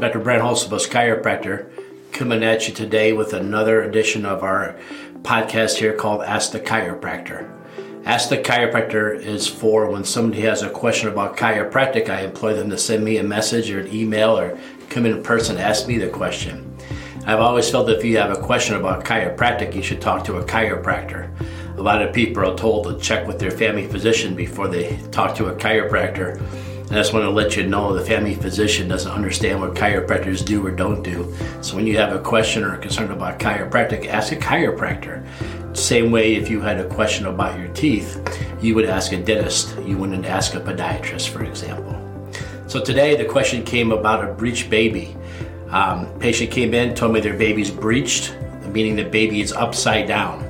Dr. Brent Holzbus, chiropractor, coming at you today with another edition of our podcast here called Ask the Chiropractor. Ask the Chiropractor is for when somebody has a question about chiropractic, I employ them to send me a message or an email or come in person ask me the question. I've always felt that if you have a question about chiropractic, you should talk to a chiropractor. A lot of people are told to check with their family physician before they talk to a chiropractor I just want to let you know the family physician doesn't understand what chiropractors do or don't do. So when you have a question or a concern about chiropractic, ask a chiropractor. Same way if you had a question about your teeth, you would ask a dentist. You wouldn't ask a podiatrist, for example. So today the question came about a breech baby. Um, patient came in, told me their baby's breached, meaning the baby is upside down.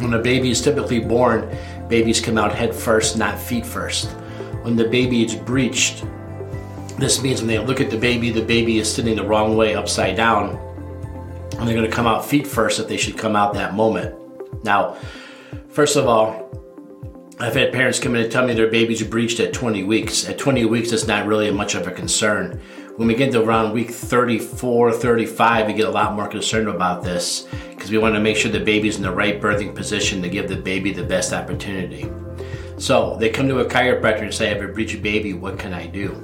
When a baby is typically born, babies come out head first, not feet first when the baby is breached. This means when they look at the baby, the baby is sitting the wrong way, upside down, and they're going to come out feet first if they should come out that moment. Now, first of all, I've had parents come in and tell me their babies breached at 20 weeks. At 20 weeks, it's not really much of a concern. When we get to around week 34, 35, we get a lot more concerned about this because we want to make sure the baby's in the right birthing position to give the baby the best opportunity. So they come to a chiropractor and say, I have a breech baby, what can I do?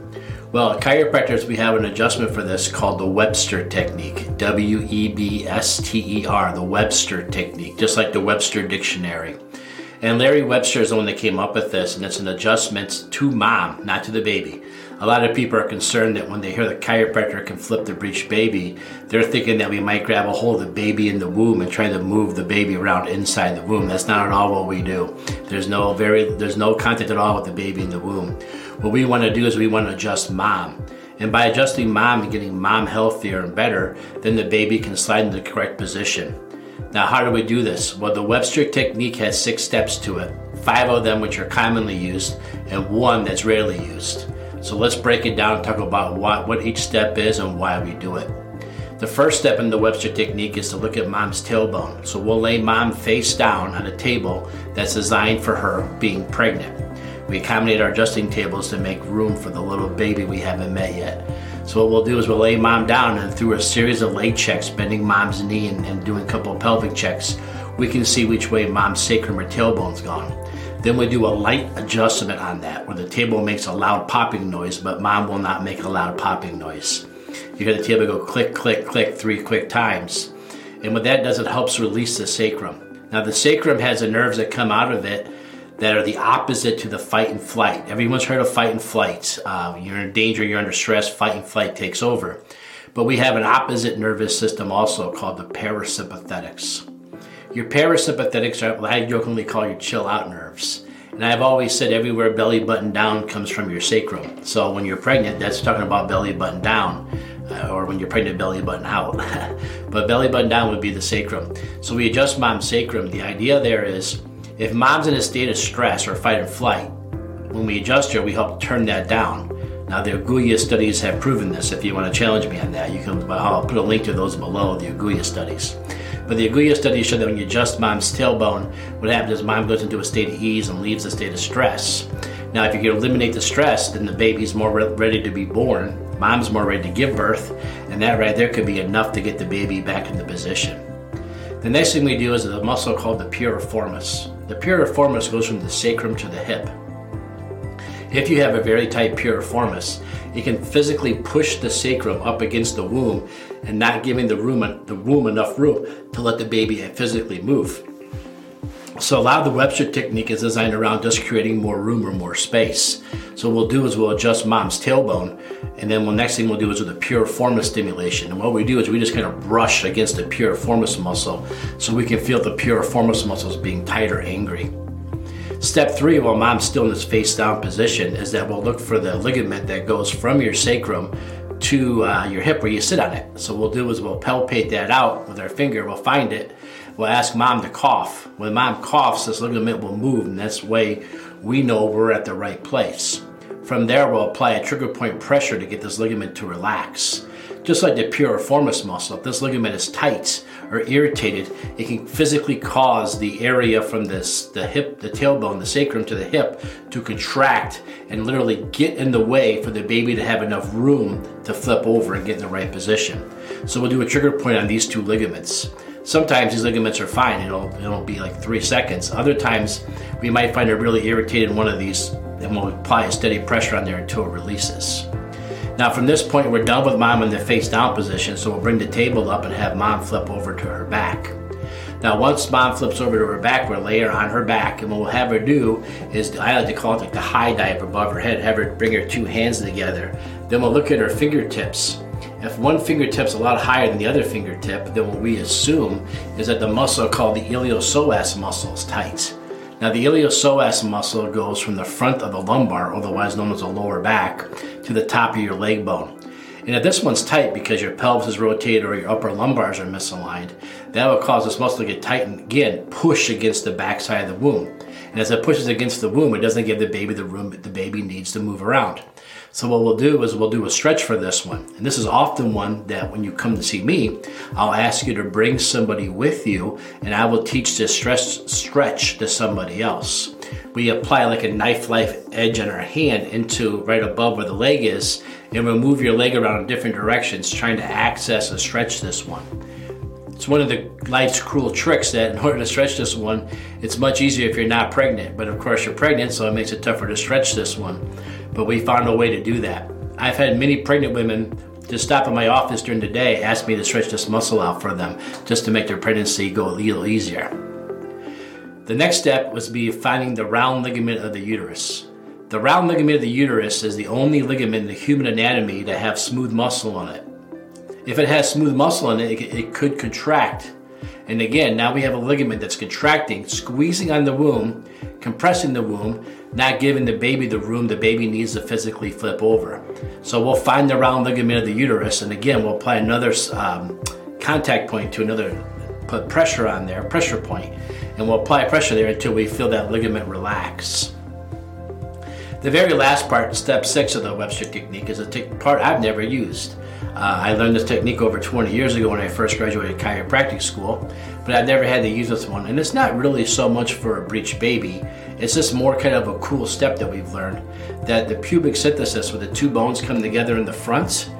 Well, chiropractors, we have an adjustment for this called the Webster technique. W E B S T E R, the Webster technique, just like the Webster dictionary. And Larry Webster is the one that came up with this, and it's an adjustment to mom, not to the baby a lot of people are concerned that when they hear the chiropractor can flip the breech baby, they're thinking that we might grab a hold of the baby in the womb and try to move the baby around inside the womb. That's not at all what we do. There's no very there's no contact at all with the baby in the womb. What we want to do is we want to adjust mom. And by adjusting mom and getting mom healthier and better, then the baby can slide into the correct position. Now, how do we do this? Well, the Webster technique has six steps to it, five of them which are commonly used, and one that's rarely used. So let's break it down and talk about what, what each step is and why we do it. The first step in the Webster technique is to look at mom's tailbone. So we'll lay mom face down on a table that's designed for her being pregnant. We accommodate our adjusting tables to make room for the little baby we haven't met yet. So what we'll do is we'll lay mom down and through a series of leg checks, bending mom's knee and, and doing a couple of pelvic checks, we can see which way mom's sacrum or tailbone's gone. Then we do a light adjustment on that where the table makes a loud popping noise, but mom will not make a loud popping noise. You hear the table go click, click, click three quick times. And what that does, it helps release the sacrum. Now, the sacrum has the nerves that come out of it that are the opposite to the fight and flight. Everyone's heard of fight and flight. Uh, you're in danger, you're under stress, fight and flight takes over. But we have an opposite nervous system also called the parasympathetics. Your parasympathetics are what I jokingly call your chill out nerves. And I've always said everywhere belly button down comes from your sacrum. So when you're pregnant, that's talking about belly button down. Uh, or when you're pregnant, belly button out. but belly button down would be the sacrum. So we adjust mom's sacrum. The idea there is if mom's in a state of stress or fight or flight, when we adjust her, we help turn that down. Now, the Agulla studies have proven this. If you want to challenge me on that, you can. I'll put a link to those below the Agulla studies. But the Agulla studies show that when you adjust mom's tailbone, what happens is mom goes into a state of ease and leaves a state of stress. Now, if you can eliminate the stress, then the baby's more re- ready to be born. Mom's more ready to give birth, and that right there could be enough to get the baby back in the position. The next thing we do is a muscle called the piriformis. The piriformis goes from the sacrum to the hip. If you have a very tight piriformis, it can physically push the sacrum up against the womb and not giving the, room, the womb enough room to let the baby physically move. So a lot of the Webster technique is designed around just creating more room or more space. So what we'll do is we'll adjust mom's tailbone, and then the next thing we'll do is with a piriformis stimulation. And what we do is we just kind of brush against the piriformis muscle so we can feel the piriformis muscles being tight or angry. Step three, while mom's still in this face down position, is that we'll look for the ligament that goes from your sacrum to uh, your hip where you sit on it. So we'll do is we'll palpate that out with our finger. We'll find it. We'll ask mom to cough. When mom coughs, this ligament will move, and that's way we know we're at the right place. From there, we'll apply a trigger point pressure to get this ligament to relax. Just like the piriformis muscle, if this ligament is tight or irritated, it can physically cause the area from this the hip, the tailbone, the sacrum to the hip to contract and literally get in the way for the baby to have enough room to flip over and get in the right position. So we'll do a trigger point on these two ligaments. Sometimes these ligaments are fine, it'll, it'll be like three seconds. Other times we might find it really irritated one of these and we'll apply a steady pressure on there until it releases. Now from this point, we're done with mom in the face down position, so we'll bring the table up and have mom flip over to her back. Now once mom flips over to her back, we'll lay her on her back, and what we'll have her do is, I like to call it like the high dive above her head, have her bring her two hands together. Then we'll look at her fingertips. If one fingertip's a lot higher than the other fingertip, then what we assume is that the muscle called the iliopsoas muscle is tight. Now, the iliopsoas muscle goes from the front of the lumbar, otherwise known as the lower back, to the top of your leg bone. And if this one's tight because your pelvis is rotated or your upper lumbars are misaligned, that will cause this muscle to get tightened. again push against the backside of the womb. And as it pushes against the womb, it doesn't give the baby the room the baby needs to move around. So what we'll do is we'll do a stretch for this one. And this is often one that when you come to see me, I'll ask you to bring somebody with you and I will teach this stretch, stretch to somebody else. We apply like a knife life edge on our hand into right above where the leg is and we'll move your leg around in different directions trying to access and stretch this one. It's one of the life's cruel tricks that in order to stretch this one, it's much easier if you're not pregnant. But of course, you're pregnant, so it makes it tougher to stretch this one but we found a way to do that. I've had many pregnant women just stop in my office during the day, ask me to stretch this muscle out for them just to make their pregnancy go a little easier. The next step was be finding the round ligament of the uterus. The round ligament of the uterus is the only ligament in the human anatomy to have smooth muscle on it. If it has smooth muscle in it, it could contract. And again, now we have a ligament that's contracting, squeezing on the womb, compressing the womb, not giving the baby the room the baby needs to physically flip over. So we'll find the round ligament of the uterus, and again, we'll apply another um, contact point to another, put pressure on there, pressure point, and we'll apply pressure there until we feel that ligament relax. The very last part, step six of the Webster technique, is a part I've never used. Uh, I learned this technique over 20 years ago when I first graduated chiropractic school, but I've never had to use this one. And it's not really so much for a breech baby, it's just more kind of a cool step that we've learned that the pubic symphysis, where the two bones come together in the front,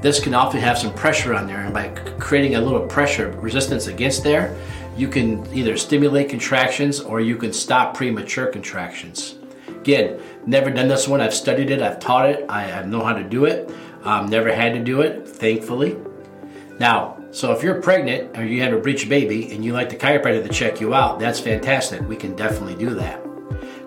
this can often have some pressure on there. And by creating a little pressure resistance against there, you can either stimulate contractions or you can stop premature contractions. Again, never done this one. I've studied it, I've taught it, I, know how to do it. Um, never had to do it, thankfully. Now, so if you're pregnant or you have a breech baby and you like the chiropractor to check you out, that's fantastic. We can definitely do that.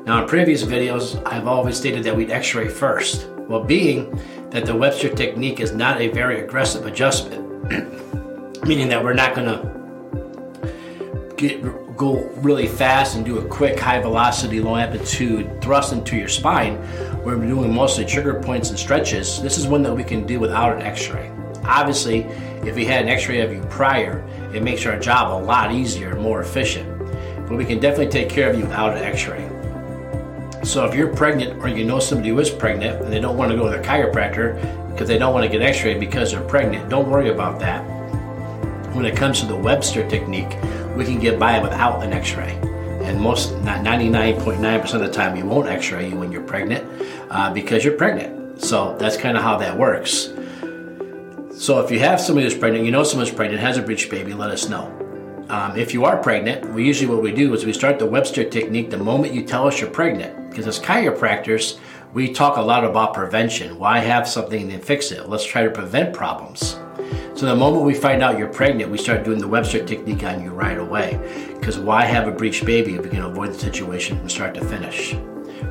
Now, in previous videos, I've always stated that we'd x ray first. Well, being that the Webster technique is not a very aggressive adjustment, meaning that we're not going to get go really fast and do a quick high velocity low amplitude thrust into your spine where we're doing mostly trigger points and stretches this is one that we can do without an x-ray. Obviously if we had an x-ray of you prior it makes our job a lot easier and more efficient. But we can definitely take care of you without an x-ray. So if you're pregnant or you know somebody who is pregnant and they don't want to go to their chiropractor because they don't want to get x-rayed because they're pregnant don't worry about that. When it comes to the Webster technique, we can get by without an x-ray. And most, 99.9% of the time, you won't x-ray you when you're pregnant uh, because you're pregnant. So that's kind of how that works. So if you have somebody who's pregnant, you know someone's pregnant, has a breech baby, let us know. Um, if you are pregnant, we usually what we do is we start the Webster technique the moment you tell us you're pregnant. Because as chiropractors, we talk a lot about prevention. Why have something and then fix it? Let's try to prevent problems. So the moment we find out you're pregnant, we start doing the Webster technique on you right away. Because why have a breech baby if we can avoid the situation from start to finish?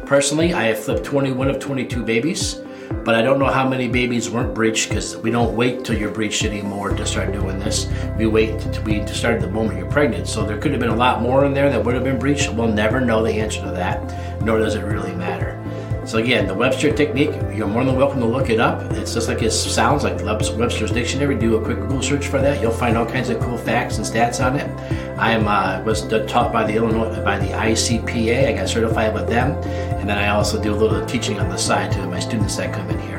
Personally, I have flipped 21 of 22 babies, but I don't know how many babies weren't breached because we don't wait till you're breached anymore to start doing this. We wait to be to start the moment you're pregnant. So there could have been a lot more in there that would have been breached. We'll never know the answer to that, nor does it really matter. So again, the Webster technique, you're more than welcome to look it up. It's just like it sounds like Webster's dictionary. Do a quick Google search for that. You'll find all kinds of cool facts and stats on it. I am uh, was taught by the Illinois by the ICPA. I got certified with them, and then I also do a little teaching on the side to my students that come in here.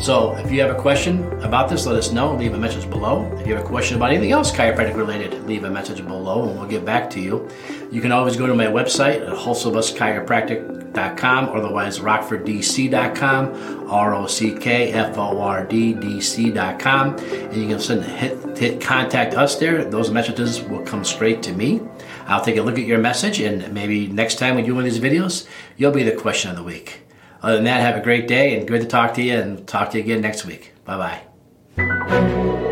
So if you have a question about this, let us know. Leave a message below. If you have a question about anything else chiropractic related, leave a message below and we'll get back to you. You can always go to my website at wholesomebuschiropractic.com or otherwise rockforddc.com, R-O-C-K-F-O-R-D-D-C.com. And you can send hit, hit contact us there. Those messages will come straight to me. I'll take a look at your message and maybe next time we do one of these videos, you'll be the question of the week. Other than that, have a great day and good to talk to you and talk to you again next week. Bye bye.